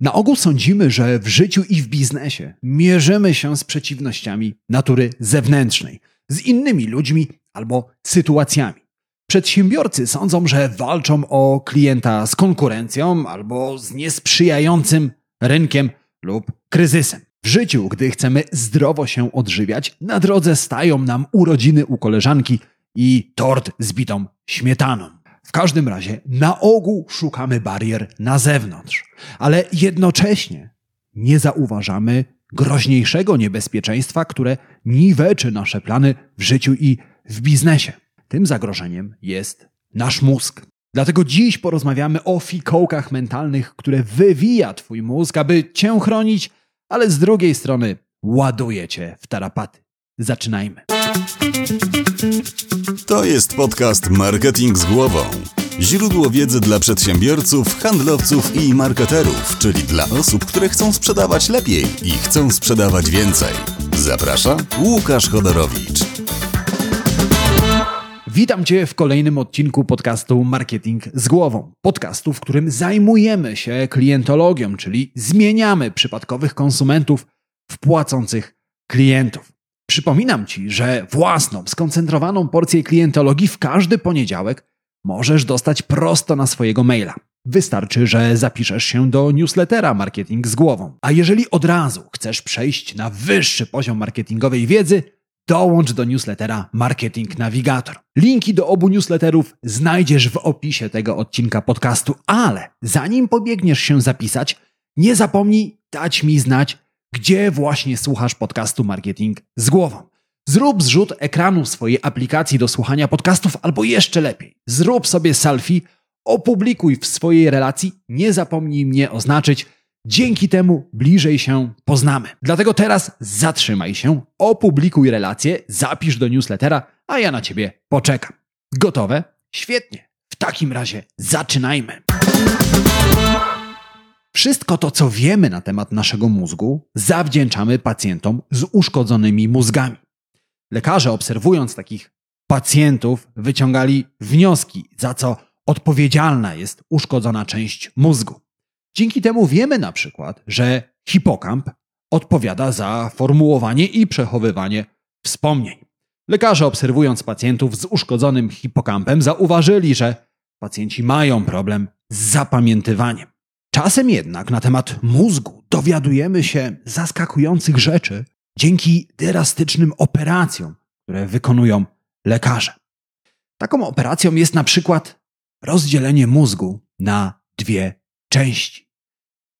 Na ogół sądzimy, że w życiu i w biznesie mierzymy się z przeciwnościami natury zewnętrznej, z innymi ludźmi albo sytuacjami. Przedsiębiorcy sądzą, że walczą o klienta z konkurencją albo z niesprzyjającym rynkiem lub kryzysem. W życiu, gdy chcemy zdrowo się odżywiać, na drodze stają nam urodziny u koleżanki i tort z bitą śmietaną. W każdym razie, na ogół szukamy barier na zewnątrz, ale jednocześnie nie zauważamy groźniejszego niebezpieczeństwa, które niweczy nasze plany w życiu i w biznesie. Tym zagrożeniem jest nasz mózg. Dlatego dziś porozmawiamy o fikołkach mentalnych, które wywija Twój mózg, aby Cię chronić, ale z drugiej strony ładuje Cię w tarapaty. Zaczynajmy. To jest podcast Marketing z głową. Źródło wiedzy dla przedsiębiorców, handlowców i marketerów, czyli dla osób, które chcą sprzedawać lepiej i chcą sprzedawać więcej. Zaprasza Łukasz Chodorowicz. Witam Cię w kolejnym odcinku podcastu Marketing z głową. Podcastu, w którym zajmujemy się klientologią, czyli zmieniamy przypadkowych konsumentów w płacących klientów. Przypominam Ci, że własną, skoncentrowaną porcję klientologii w każdy poniedziałek możesz dostać prosto na swojego maila. Wystarczy, że zapiszesz się do newslettera Marketing z głową. A jeżeli od razu chcesz przejść na wyższy poziom marketingowej wiedzy, dołącz do newslettera Marketing Navigator. Linki do obu newsletterów znajdziesz w opisie tego odcinka podcastu, ale zanim pobiegniesz się zapisać, nie zapomnij dać mi znać, gdzie właśnie słuchasz podcastu Marketing z głową. Zrób zrzut ekranu swojej aplikacji do słuchania podcastów, albo jeszcze lepiej, zrób sobie selfie, opublikuj w swojej relacji, nie zapomnij mnie oznaczyć. Dzięki temu bliżej się poznamy. Dlatego teraz zatrzymaj się, opublikuj relację, zapisz do newslettera, a ja na ciebie poczekam. Gotowe? Świetnie. W takim razie zaczynajmy. Wszystko to, co wiemy na temat naszego mózgu, zawdzięczamy pacjentom z uszkodzonymi mózgami. Lekarze, obserwując takich pacjentów, wyciągali wnioski, za co odpowiedzialna jest uszkodzona część mózgu. Dzięki temu wiemy na przykład, że hipokamp odpowiada za formułowanie i przechowywanie wspomnień. Lekarze, obserwując pacjentów z uszkodzonym hipokampem, zauważyli, że pacjenci mają problem z zapamiętywaniem. Czasem jednak na temat mózgu dowiadujemy się zaskakujących rzeczy dzięki drastycznym operacjom, które wykonują lekarze. Taką operacją jest na przykład rozdzielenie mózgu na dwie części.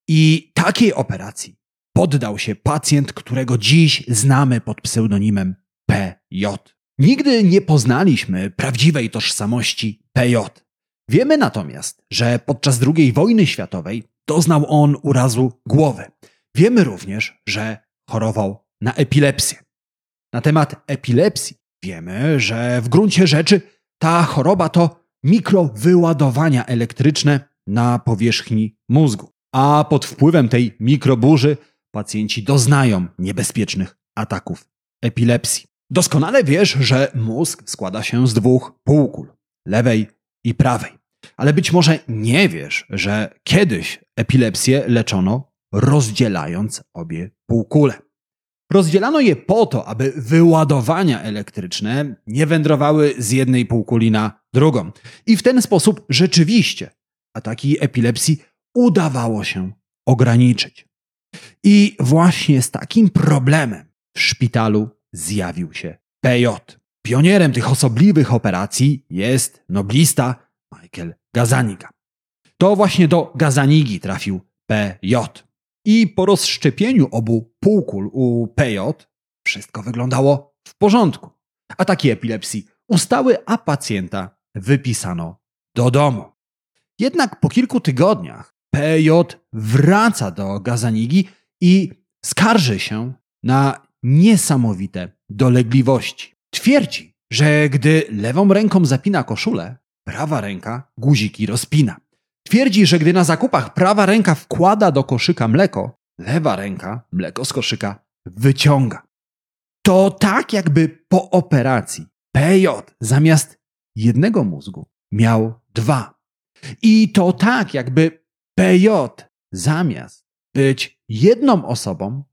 I takiej operacji poddał się pacjent, którego dziś znamy pod pseudonimem PJ. Nigdy nie poznaliśmy prawdziwej tożsamości PJ. Wiemy natomiast, że podczas II wojny światowej doznał on urazu głowy. Wiemy również, że chorował na epilepsję. Na temat epilepsji wiemy, że w gruncie rzeczy ta choroba to mikrowyładowania elektryczne na powierzchni mózgu. A pod wpływem tej mikroburzy pacjenci doznają niebezpiecznych ataków epilepsji. Doskonale wiesz, że mózg składa się z dwóch półkul lewej i prawej. Ale być może nie wiesz, że kiedyś epilepsję leczono rozdzielając obie półkule. Rozdzielano je po to, aby wyładowania elektryczne nie wędrowały z jednej półkuli na drugą. I w ten sposób rzeczywiście ataki epilepsji udawało się ograniczyć. I właśnie z takim problemem w szpitalu zjawił się PJ. Pionierem tych osobliwych operacji jest noblista Michael Gazaniga. To właśnie do Gazanigi trafił PJ. I po rozszczepieniu obu półkul u PJ wszystko wyglądało w porządku. Ataki epilepsji ustały, a pacjenta wypisano do domu. Jednak po kilku tygodniach PJ wraca do Gazanigi i skarży się na niesamowite dolegliwości. Twierdzi, że gdy lewą ręką zapina koszulę, prawa ręka guziki rozpina. Twierdzi, że gdy na zakupach prawa ręka wkłada do koszyka mleko, lewa ręka mleko z koszyka wyciąga. To tak jakby po operacji PJ zamiast jednego mózgu miał dwa. I to tak jakby PJ zamiast być jedną osobą,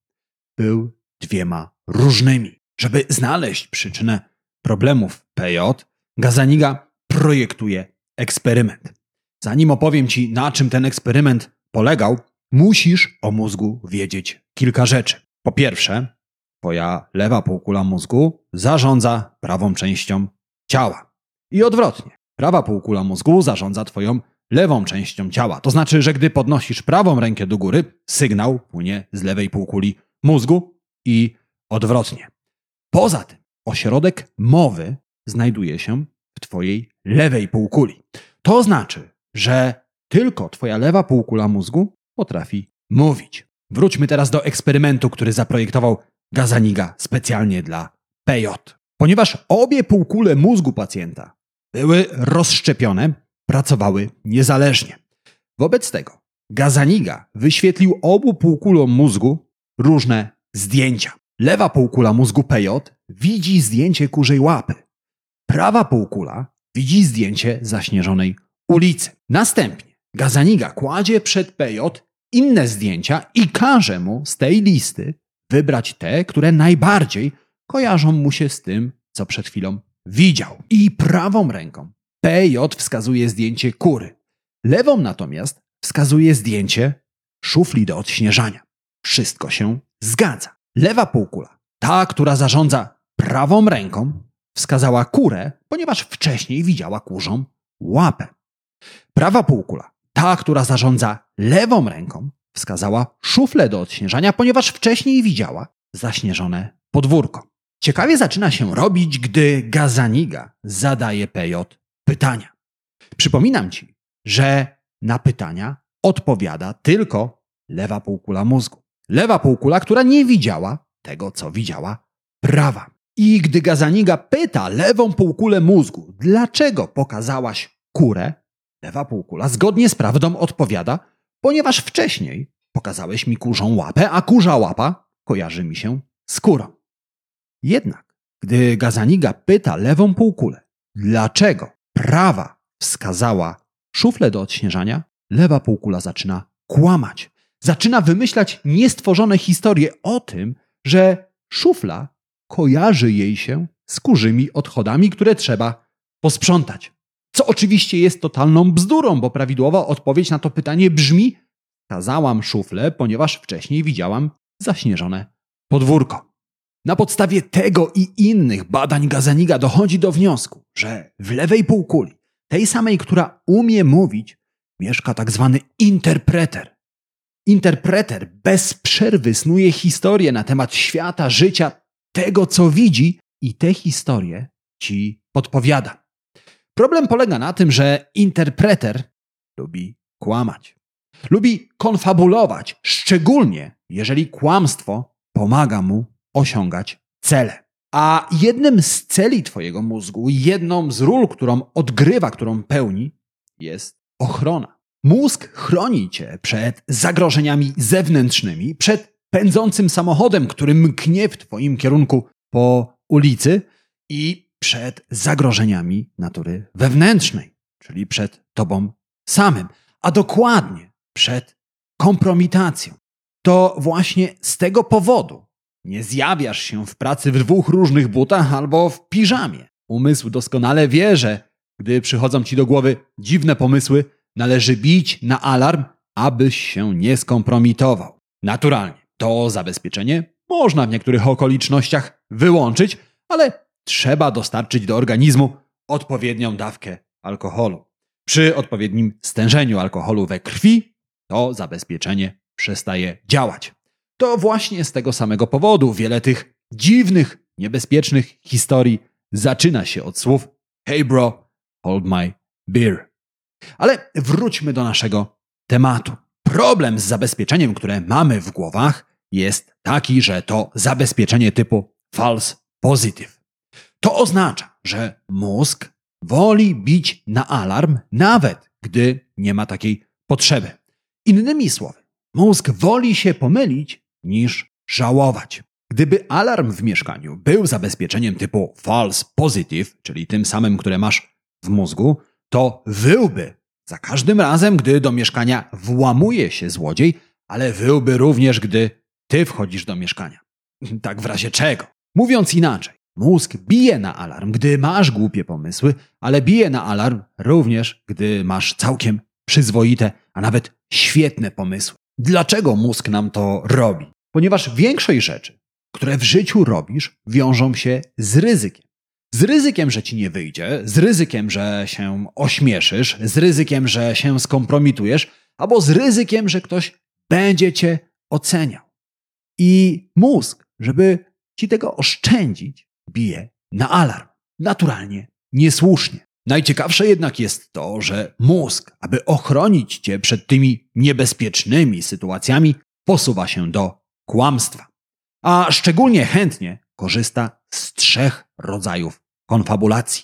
był dwiema różnymi. Żeby znaleźć przyczynę problemów PJ, Gazaniga projektuje eksperyment. Zanim opowiem Ci, na czym ten eksperyment polegał, musisz o mózgu wiedzieć kilka rzeczy. Po pierwsze, Twoja lewa półkula mózgu zarządza prawą częścią ciała. I odwrotnie. Prawa półkula mózgu zarządza Twoją lewą częścią ciała. To znaczy, że gdy podnosisz prawą rękę do góry, sygnał płynie z lewej półkuli mózgu i odwrotnie. Poza tym, ośrodek mowy znajduje się w Twojej lewej półkuli. To znaczy, że tylko Twoja lewa półkula mózgu potrafi mówić. Wróćmy teraz do eksperymentu, który zaprojektował Gazaniga specjalnie dla PJ. Ponieważ obie półkule mózgu pacjenta były rozszczepione, pracowały niezależnie. Wobec tego Gazaniga wyświetlił obu półkulom mózgu różne zdjęcia. Lewa półkula mózgu PJ widzi zdjęcie kurzej łapy. Prawa półkula widzi zdjęcie zaśnieżonej ulicy. Następnie Gazaniga kładzie przed PJ inne zdjęcia i każe mu z tej listy wybrać te, które najbardziej kojarzą mu się z tym, co przed chwilą widział. I prawą ręką PJ wskazuje zdjęcie kury. Lewą natomiast wskazuje zdjęcie szufli do odśnieżania. Wszystko się zgadza. Lewa półkula, ta, która zarządza prawą ręką, wskazała kurę, ponieważ wcześniej widziała kurzą łapę. Prawa półkula, ta, która zarządza lewą ręką, wskazała szuflę do odśnieżania, ponieważ wcześniej widziała zaśnieżone podwórko. Ciekawie zaczyna się robić, gdy Gazaniga zadaje PJ pytania. Przypominam ci, że na pytania odpowiada tylko lewa półkula mózgu. Lewa półkula, która nie widziała tego, co widziała prawa. I gdy Gazaniga pyta lewą półkulę mózgu, dlaczego pokazałaś kurę, lewa półkula zgodnie z prawdą odpowiada, ponieważ wcześniej pokazałeś mi kurzą łapę, a kurza łapa kojarzy mi się z kurą. Jednak, gdy Gazaniga pyta lewą półkulę, dlaczego prawa wskazała szuflę do odśnieżania, lewa półkula zaczyna kłamać. Zaczyna wymyślać niestworzone historie o tym, że szufla kojarzy jej się z kurzymi odchodami, które trzeba posprzątać. Co oczywiście jest totalną bzdurą, bo prawidłowa odpowiedź na to pytanie brzmi: Kazałam szuflę, ponieważ wcześniej widziałam zaśnieżone podwórko. Na podstawie tego i innych badań Gazaniga dochodzi do wniosku, że w lewej półkuli, tej samej, która umie mówić, mieszka tak zwany interpreter. Interpreter bez przerwy snuje historię na temat świata, życia, tego co widzi i te historie ci podpowiada. Problem polega na tym, że interpreter lubi kłamać. Lubi konfabulować, szczególnie jeżeli kłamstwo pomaga mu osiągać cele. A jednym z celi Twojego mózgu, jedną z ról, którą odgrywa, którą pełni, jest ochrona. Mózg chroni Cię przed zagrożeniami zewnętrznymi, przed pędzącym samochodem, który mknie w Twoim kierunku po ulicy i przed zagrożeniami natury wewnętrznej, czyli przed Tobą samym, a dokładnie przed kompromitacją. To właśnie z tego powodu nie zjawiasz się w pracy w dwóch różnych butach albo w piżamie. Umysł doskonale wie, że gdy przychodzą ci do głowy dziwne pomysły, należy bić na alarm, abyś się nie skompromitował. Naturalnie, to zabezpieczenie można w niektórych okolicznościach wyłączyć, ale trzeba dostarczyć do organizmu odpowiednią dawkę alkoholu. Przy odpowiednim stężeniu alkoholu we krwi to zabezpieczenie przestaje działać. To właśnie z tego samego powodu wiele tych dziwnych, niebezpiecznych historii zaczyna się od słów Hey bro, hold my beer. Ale wróćmy do naszego tematu. Problem z zabezpieczeniem, które mamy w głowach, jest taki, że to zabezpieczenie typu false positive. To oznacza, że mózg woli bić na alarm, nawet gdy nie ma takiej potrzeby. Innymi słowy, mózg woli się pomylić niż żałować. Gdyby alarm w mieszkaniu był zabezpieczeniem typu false positive, czyli tym samym, które masz w mózgu, to wyłby za każdym razem, gdy do mieszkania włamuje się złodziej, ale wyłby również, gdy ty wchodzisz do mieszkania. Tak w razie czego? Mówiąc inaczej, mózg bije na alarm, gdy masz głupie pomysły, ale bije na alarm również, gdy masz całkiem przyzwoite, a nawet świetne pomysły. Dlaczego mózg nam to robi? Ponieważ większość rzeczy, które w życiu robisz, wiążą się z ryzykiem. Z ryzykiem, że ci nie wyjdzie, z ryzykiem, że się ośmieszysz, z ryzykiem, że się skompromitujesz, albo z ryzykiem, że ktoś będzie cię oceniał. I mózg, żeby ci tego oszczędzić, bije na alarm. Naturalnie, niesłusznie. Najciekawsze jednak jest to, że mózg, aby ochronić cię przed tymi niebezpiecznymi sytuacjami, posuwa się do kłamstwa. A szczególnie chętnie korzysta z trzech rodzajów konfabulacji.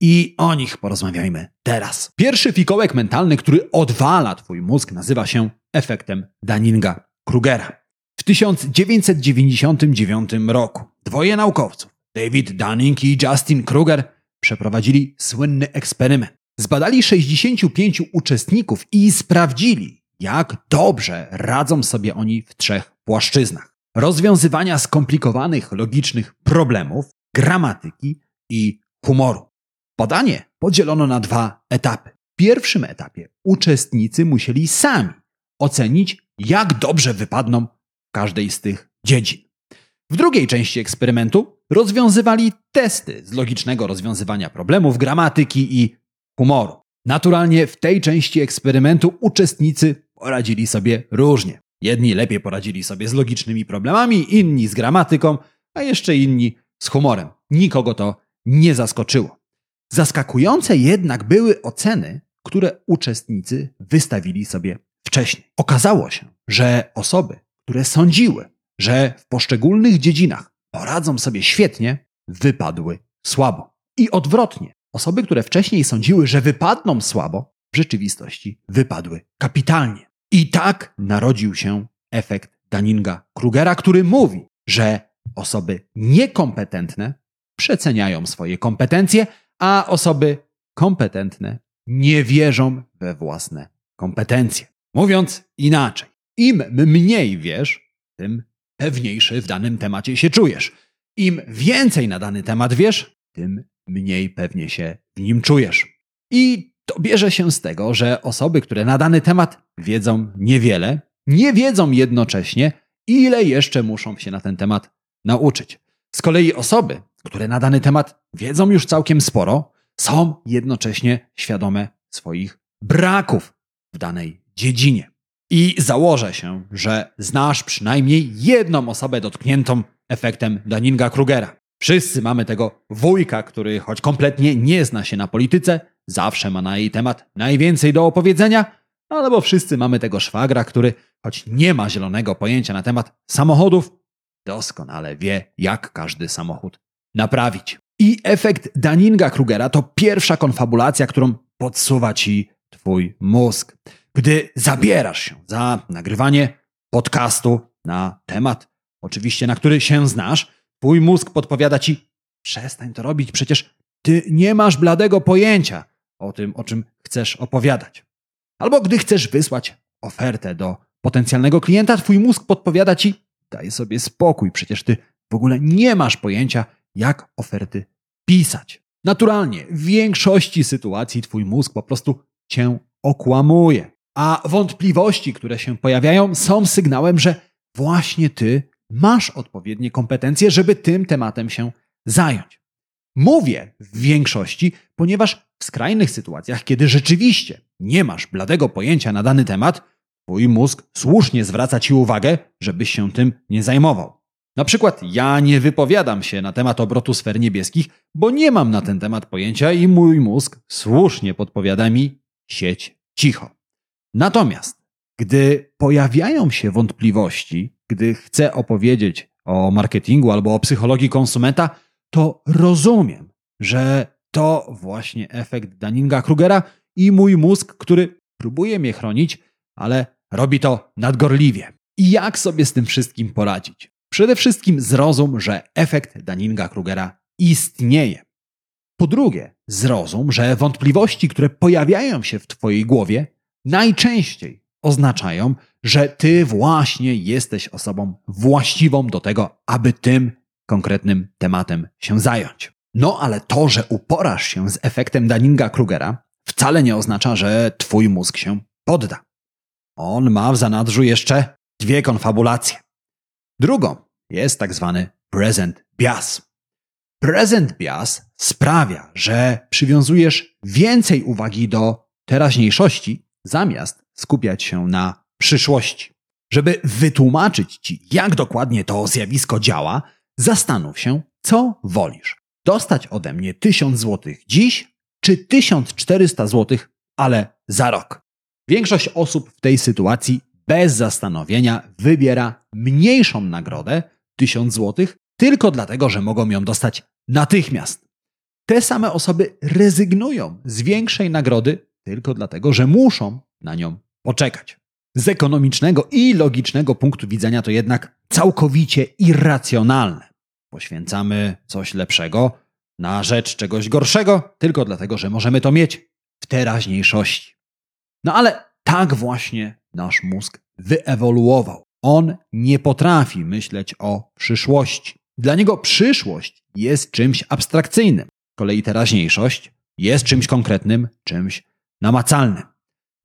I o nich porozmawiajmy teraz. Pierwszy fikołek mentalny, który odwala twój mózg, nazywa się efektem Dunninga-Krugera. W 1999 roku dwoje naukowców, David Dunning i Justin Kruger, przeprowadzili słynny eksperyment. Zbadali 65 uczestników i sprawdzili, jak dobrze radzą sobie oni w trzech płaszczyznach: rozwiązywania skomplikowanych logicznych problemów, gramatyki i humoru. Badanie podzielono na dwa etapy. W pierwszym etapie uczestnicy musieli sami ocenić, jak dobrze wypadną każdej z tych dziedzin. W drugiej części eksperymentu rozwiązywali testy z logicznego rozwiązywania problemów, gramatyki i humoru. Naturalnie w tej części eksperymentu uczestnicy poradzili sobie różnie. Jedni lepiej poradzili sobie z logicznymi problemami, inni z gramatyką, a jeszcze inni z humorem. Nikogo to nie zaskoczyło. Zaskakujące jednak były oceny, które uczestnicy wystawili sobie wcześniej. Okazało się, że osoby, które sądziły, że w poszczególnych dziedzinach poradzą sobie świetnie, wypadły słabo. I odwrotnie, osoby, które wcześniej sądziły, że wypadną słabo, w rzeczywistości wypadły kapitalnie. I tak narodził się efekt Daninga-Krugera, który mówi, że osoby niekompetentne przeceniają swoje kompetencje, a osoby kompetentne nie wierzą we własne kompetencje. Mówiąc inaczej, im mniej wiesz, tym pewniejszy w danym temacie się czujesz. Im więcej na dany temat wiesz, tym mniej pewnie się w nim czujesz. I to bierze się z tego, że osoby, które na dany temat wiedzą niewiele, nie wiedzą jednocześnie, ile jeszcze muszą się na ten temat nauczyć. Z kolei osoby, które na dany temat wiedzą już całkiem sporo, są jednocześnie świadome swoich braków w danej dziedzinie. I założę się, że znasz przynajmniej jedną osobę dotkniętą efektem Daninga-Krugera. Wszyscy mamy tego wujka, który choć kompletnie nie zna się na polityce, zawsze ma na jej temat najwięcej do opowiedzenia, albo wszyscy mamy tego szwagra, który choć nie ma zielonego pojęcia na temat samochodów, doskonale wie, jak każdy samochód naprawić. I efekt Daninga-Krugera to pierwsza konfabulacja, którą podsuwa ci twój mózg. Gdy zabierasz się za nagrywanie podcastu na temat, oczywiście na który się znasz, twój mózg podpowiada ci: przestań to robić, przecież ty nie masz bladego pojęcia o tym, o czym chcesz opowiadać. Albo gdy chcesz wysłać ofertę do potencjalnego klienta, twój mózg podpowiada ci: daj sobie spokój, przecież ty w ogóle nie masz pojęcia, jak oferty pisać. Naturalnie, w większości sytuacji twój mózg po prostu cię okłamuje. A wątpliwości, które się pojawiają, są sygnałem, że właśnie ty masz odpowiednie kompetencje, żeby tym tematem się zająć. Mówię w większości, ponieważ w skrajnych sytuacjach, kiedy rzeczywiście nie masz bladego pojęcia na dany temat, twój mózg słusznie zwraca ci uwagę, żebyś się tym nie zajmował. Na przykład ja nie wypowiadam się na temat obrotu sfer niebieskich, bo nie mam na ten temat pojęcia i mój mózg słusznie podpowiada mi sieć cicho. Natomiast, gdy pojawiają się wątpliwości, gdy chcę opowiedzieć o marketingu albo o psychologii konsumenta, to rozumiem, że to właśnie efekt Daninga-Krugera i mój mózg, który próbuje mnie chronić, ale robi to nadgorliwie. I jak sobie z tym wszystkim poradzić? Przede wszystkim zrozum, że efekt Daninga-Krugera istnieje. Po drugie, zrozum, że wątpliwości, które pojawiają się w Twojej głowie, najczęściej oznaczają, że ty właśnie jesteś osobą właściwą do tego, aby tym konkretnym tematem się zająć. No ale to, że uporasz się z efektem Dunninga-Krugera, wcale nie oznacza, że twój mózg się podda. On ma w zanadrzu jeszcze dwie konfabulacje. Drugą jest tak zwany present bias. Present bias sprawia, że przywiązujesz więcej uwagi do teraźniejszości, zamiast skupiać się na przyszłości. Żeby wytłumaczyć ci, jak dokładnie to zjawisko działa, zastanów się, co wolisz. Dostać ode mnie 1000 zł dziś, czy 1400 zł, ale za rok. Większość osób w tej sytuacji bez zastanowienia wybiera mniejszą nagrodę, 1000 zł, tylko dlatego, że mogą ją dostać natychmiast. Te same osoby rezygnują z większej nagrody tylko dlatego, że muszą na nią poczekać. Z ekonomicznego i logicznego punktu widzenia to jednak całkowicie irracjonalne. Poświęcamy coś lepszego na rzecz czegoś gorszego tylko dlatego, że możemy to mieć w teraźniejszości. No ale tak właśnie nasz mózg wyewoluował. On nie potrafi myśleć o przyszłości. Dla niego przyszłość jest czymś abstrakcyjnym. Z kolei teraźniejszość jest czymś konkretnym, czymś namacalnym.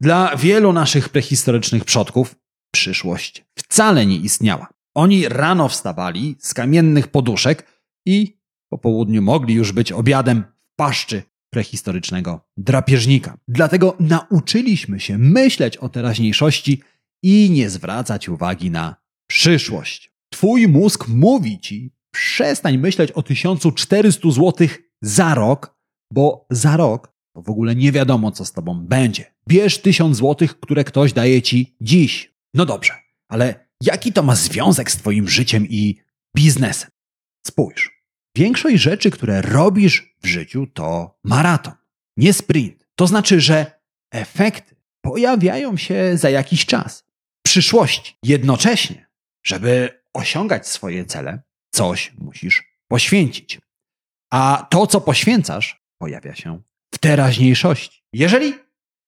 Dla wielu naszych prehistorycznych przodków przyszłość wcale nie istniała. Oni rano wstawali z kamiennych poduszek i po południu mogli już być obiadem w paszczy prehistorycznego drapieżnika. Dlatego nauczyliśmy się myśleć o teraźniejszości i nie zwracać uwagi na przyszłość. Twój mózg mówi ci, przestań myśleć o 1400 zł za rok, bo za rok to w ogóle nie wiadomo, co z tobą będzie. Bierz 1000 zł, które ktoś daje ci dziś. No dobrze, ale jaki to ma związek z twoim życiem i biznesem? Spójrz. Większość rzeczy, które robisz w życiu, to maraton, nie sprint. To znaczy, że efekty pojawiają się za jakiś czas, w przyszłości. Jednocześnie, żeby osiągać swoje cele, coś musisz poświęcić. A to, co poświęcasz, pojawia się w teraźniejszości. Jeżeli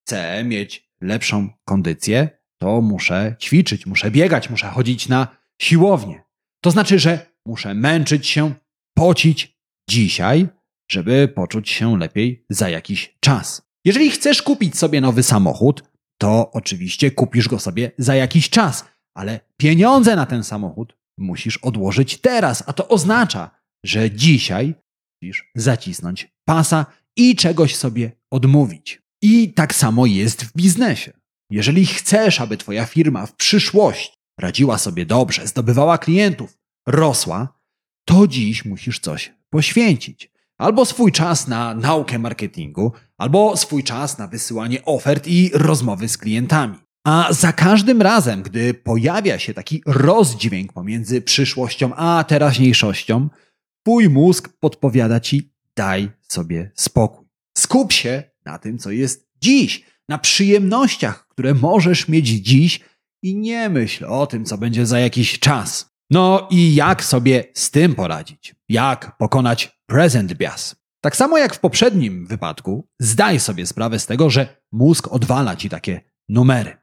chcę mieć lepszą kondycję, to muszę ćwiczyć, muszę biegać, muszę chodzić na siłownię. To znaczy, że muszę męczyć się, pocić dzisiaj, żeby poczuć się lepiej za jakiś czas. Jeżeli chcesz kupić sobie nowy samochód, to oczywiście kupisz go sobie za jakiś czas, ale pieniądze na ten samochód musisz odłożyć teraz, a to oznacza, że dzisiaj musisz zacisnąć pasa i czegoś sobie odmówić. I tak samo jest w biznesie. Jeżeli chcesz, aby Twoja firma w przyszłości radziła sobie dobrze, zdobywała klientów, rosła, to dziś musisz coś poświęcić. Albo swój czas na naukę marketingu, albo swój czas na wysyłanie ofert i rozmowy z klientami. A za każdym razem, gdy pojawia się taki rozdźwięk pomiędzy przyszłością a teraźniejszością, twój mózg podpowiada ci: daj sobie spokój. Skup się na tym, co jest dziś, na przyjemnościach, które możesz mieć dziś i nie myśl o tym, co będzie za jakiś czas. No i jak sobie z tym poradzić? Jak pokonać present bias? Tak samo jak w poprzednim wypadku, zdaj sobie sprawę z tego, że mózg odwala ci takie numery.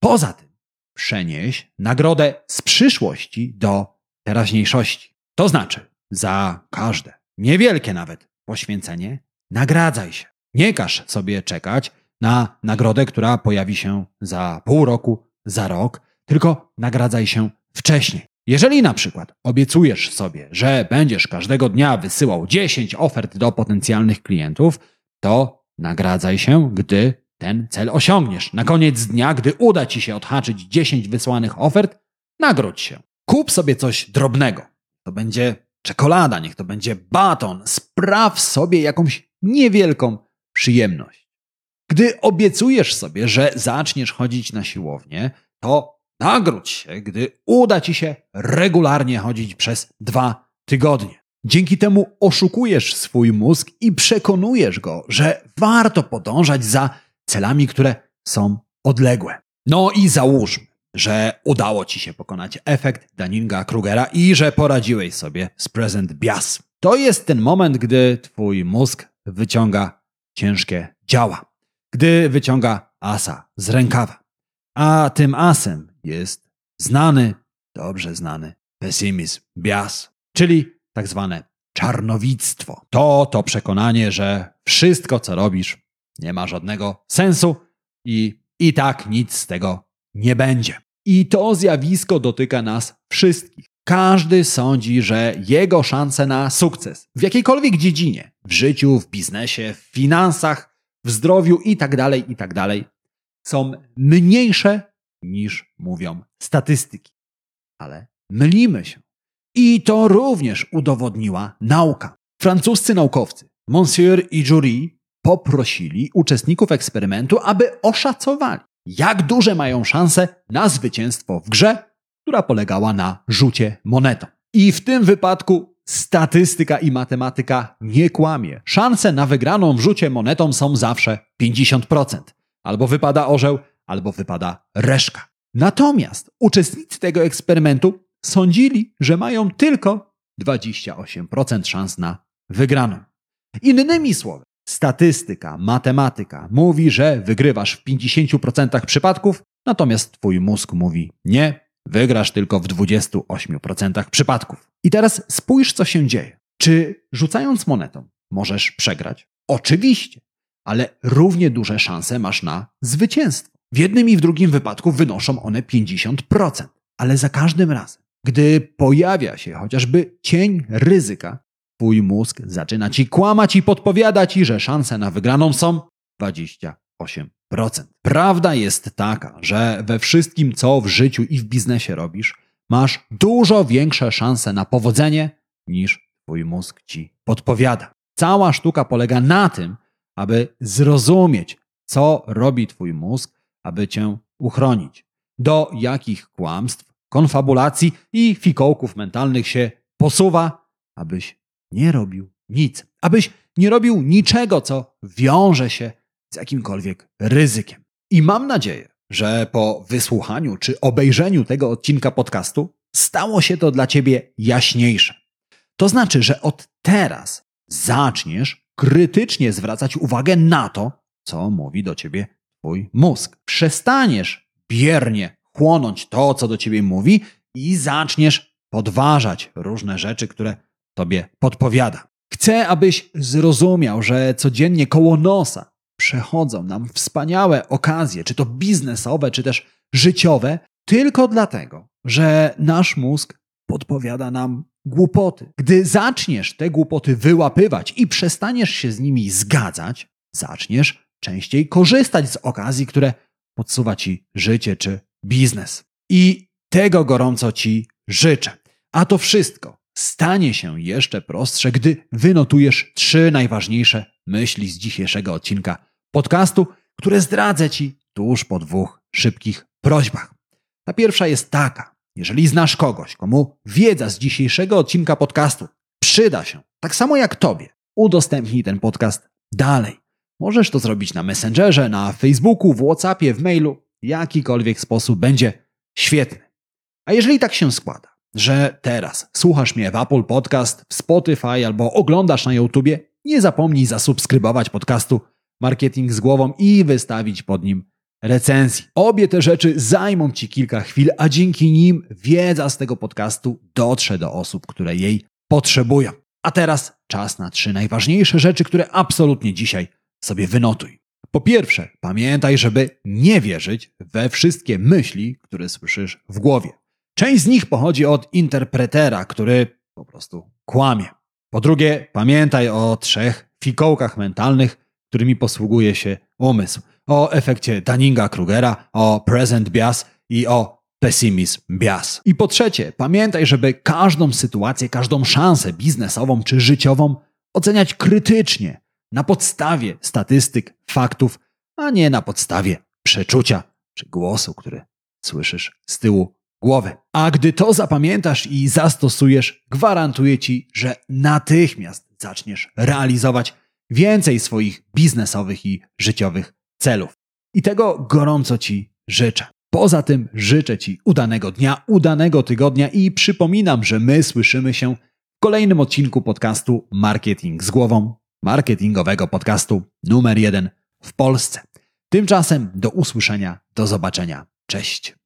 Poza tym, przenieś nagrodę z przyszłości do teraźniejszości. To znaczy, za każde, niewielkie nawet, poświęcenie, nagradzaj się. Nie każ sobie czekać na nagrodę, która pojawi się za pół roku, za rok, tylko nagradzaj się wcześniej. Jeżeli na przykład obiecujesz sobie, że będziesz każdego dnia wysyłał 10 ofert do potencjalnych klientów, to nagradzaj się, gdy ten cel osiągniesz. Na koniec dnia, gdy uda ci się odhaczyć 10 wysłanych ofert, nagrodź się. Kup sobie coś drobnego. To będzie czekolada, niech to będzie baton. Spraw sobie jakąś niewielką przyjemność. Gdy obiecujesz sobie, że zaczniesz chodzić na siłownię, to nagródź się, gdy uda ci się regularnie chodzić przez dwa tygodnie. Dzięki temu oszukujesz swój mózg i przekonujesz go, że warto podążać za celami, które są odległe. No i załóżmy, że udało ci się pokonać efekt Daninga-Krugera i że poradziłeś sobie z present bias. To jest ten moment, gdy twój mózg wyciąga ciężkie działa, gdy wyciąga asa z rękawa. A tym asem jest znany, dobrze znany pesymizm, bias, czyli tak zwane czarnowictwo. To to przekonanie, że wszystko, co robisz, nie ma żadnego sensu i i tak nic z tego nie będzie. I to zjawisko dotyka nas wszystkich. Każdy sądzi, że jego szanse na sukces w jakiejkolwiek dziedzinie, w życiu, w biznesie, w finansach, w zdrowiu itd., tak itd., tak są mniejsze niż mówią statystyki. Ale mylimy się. I to również udowodniła nauka. Francuscy naukowcy, Monsieur i Jury, poprosili uczestników eksperymentu, aby oszacowali, jak duże mają szanse na zwycięstwo w grze, która polegała na rzucie monetą. I w tym wypadku statystyka i matematyka nie kłamie. Szanse na wygraną w rzucie monetą są zawsze 50%. Albo wypada orzeł, albo wypada reszka. Natomiast uczestnicy tego eksperymentu sądzili, że mają tylko 28% szans na wygraną. Innymi słowy, statystyka, matematyka mówi, że wygrywasz w 50% przypadków, natomiast twój mózg mówi nie, wygrasz tylko w 28% przypadków. I teraz spójrz, co się dzieje. Czy rzucając monetą możesz przegrać? Oczywiście, ale równie duże szanse masz na zwycięstwo. W jednym i w drugim wypadku wynoszą one 50%, ale za każdym razem, gdy pojawia się chociażby cień ryzyka, twój mózg zaczyna ci kłamać i podpowiada ci, że szanse na wygraną są 28%. Prawda jest taka, że we wszystkim, co w życiu i w biznesie robisz, masz dużo większe szanse na powodzenie niż twój mózg ci podpowiada. Cała sztuka polega na tym, aby zrozumieć, co robi twój mózg, aby cię uchronić. Do jakich kłamstw, konfabulacji i fikołków mentalnych się posuwa, abyś nie robił nic. Abyś nie robił niczego, co wiąże się z jakimkolwiek ryzykiem. I mam nadzieję, że po wysłuchaniu czy obejrzeniu tego odcinka podcastu stało się to dla ciebie jaśniejsze. To znaczy, że od teraz zaczniesz krytycznie zwracać uwagę na to, co mówi do ciebie twój mózg. Przestaniesz biernie chłonąć to, co do ciebie mówi i zaczniesz podważać różne rzeczy, które tobie podpowiada. Chcę, abyś zrozumiał, że codziennie koło nosa przechodzą nam wspaniałe okazje, czy to biznesowe, czy też życiowe, tylko dlatego, że nasz mózg podpowiada nam głupoty. Gdy zaczniesz te głupoty wyłapywać i przestaniesz się z nimi zgadzać, zaczniesz częściej korzystać z okazji, które podsuwa ci życie czy biznes. I tego gorąco ci życzę. A to wszystko stanie się jeszcze prostsze, gdy wynotujesz trzy najważniejsze myśli z dzisiejszego odcinka podcastu, które zdradzę Ci tuż po dwóch szybkich prośbach. Ta pierwsza jest taka. Jeżeli znasz kogoś, komu wiedza z dzisiejszego odcinka podcastu przyda się, tak samo jak Tobie, udostępnij ten podcast dalej. Możesz to zrobić na Messengerze, na Facebooku, w WhatsAppie, w mailu. Jakikolwiek sposób będzie świetny. A jeżeli tak się składa, że teraz słuchasz mnie w Apple Podcast, w Spotify albo oglądasz na YouTubie, nie zapomnij zasubskrybować podcastu Marketing z głową i wystawić pod nim recenzji. Obie te rzeczy zajmą Ci kilka chwil, a dzięki nim wiedza z tego podcastu dotrze do osób, które jej potrzebują. A teraz czas na trzy najważniejsze rzeczy, które absolutnie dzisiaj sobie wynotuj. Po pierwsze, pamiętaj, żeby nie wierzyć we wszystkie myśli, które słyszysz w głowie. Część z nich pochodzi od interpretera, który po prostu kłamie. Po drugie, pamiętaj o trzech fikołkach mentalnych, którymi posługuje się umysł. O efekcie Dunninga-Krugera, o present bias i o pessimizm bias. I po trzecie, pamiętaj, żeby każdą sytuację, każdą szansę biznesową czy życiową oceniać krytycznie, na podstawie statystyk, faktów, a nie na podstawie przeczucia czy głosu, który słyszysz z tyłu głowy. A gdy to zapamiętasz i zastosujesz, gwarantuję ci, że natychmiast zaczniesz realizować więcej swoich biznesowych i życiowych celów. I tego gorąco ci życzę. Poza tym życzę Ci udanego dnia, udanego tygodnia i przypominam, że my słyszymy się w kolejnym odcinku podcastu Marketing z głową, marketingowego podcastu numer jeden w Polsce. Tymczasem do usłyszenia, do zobaczenia Cześć.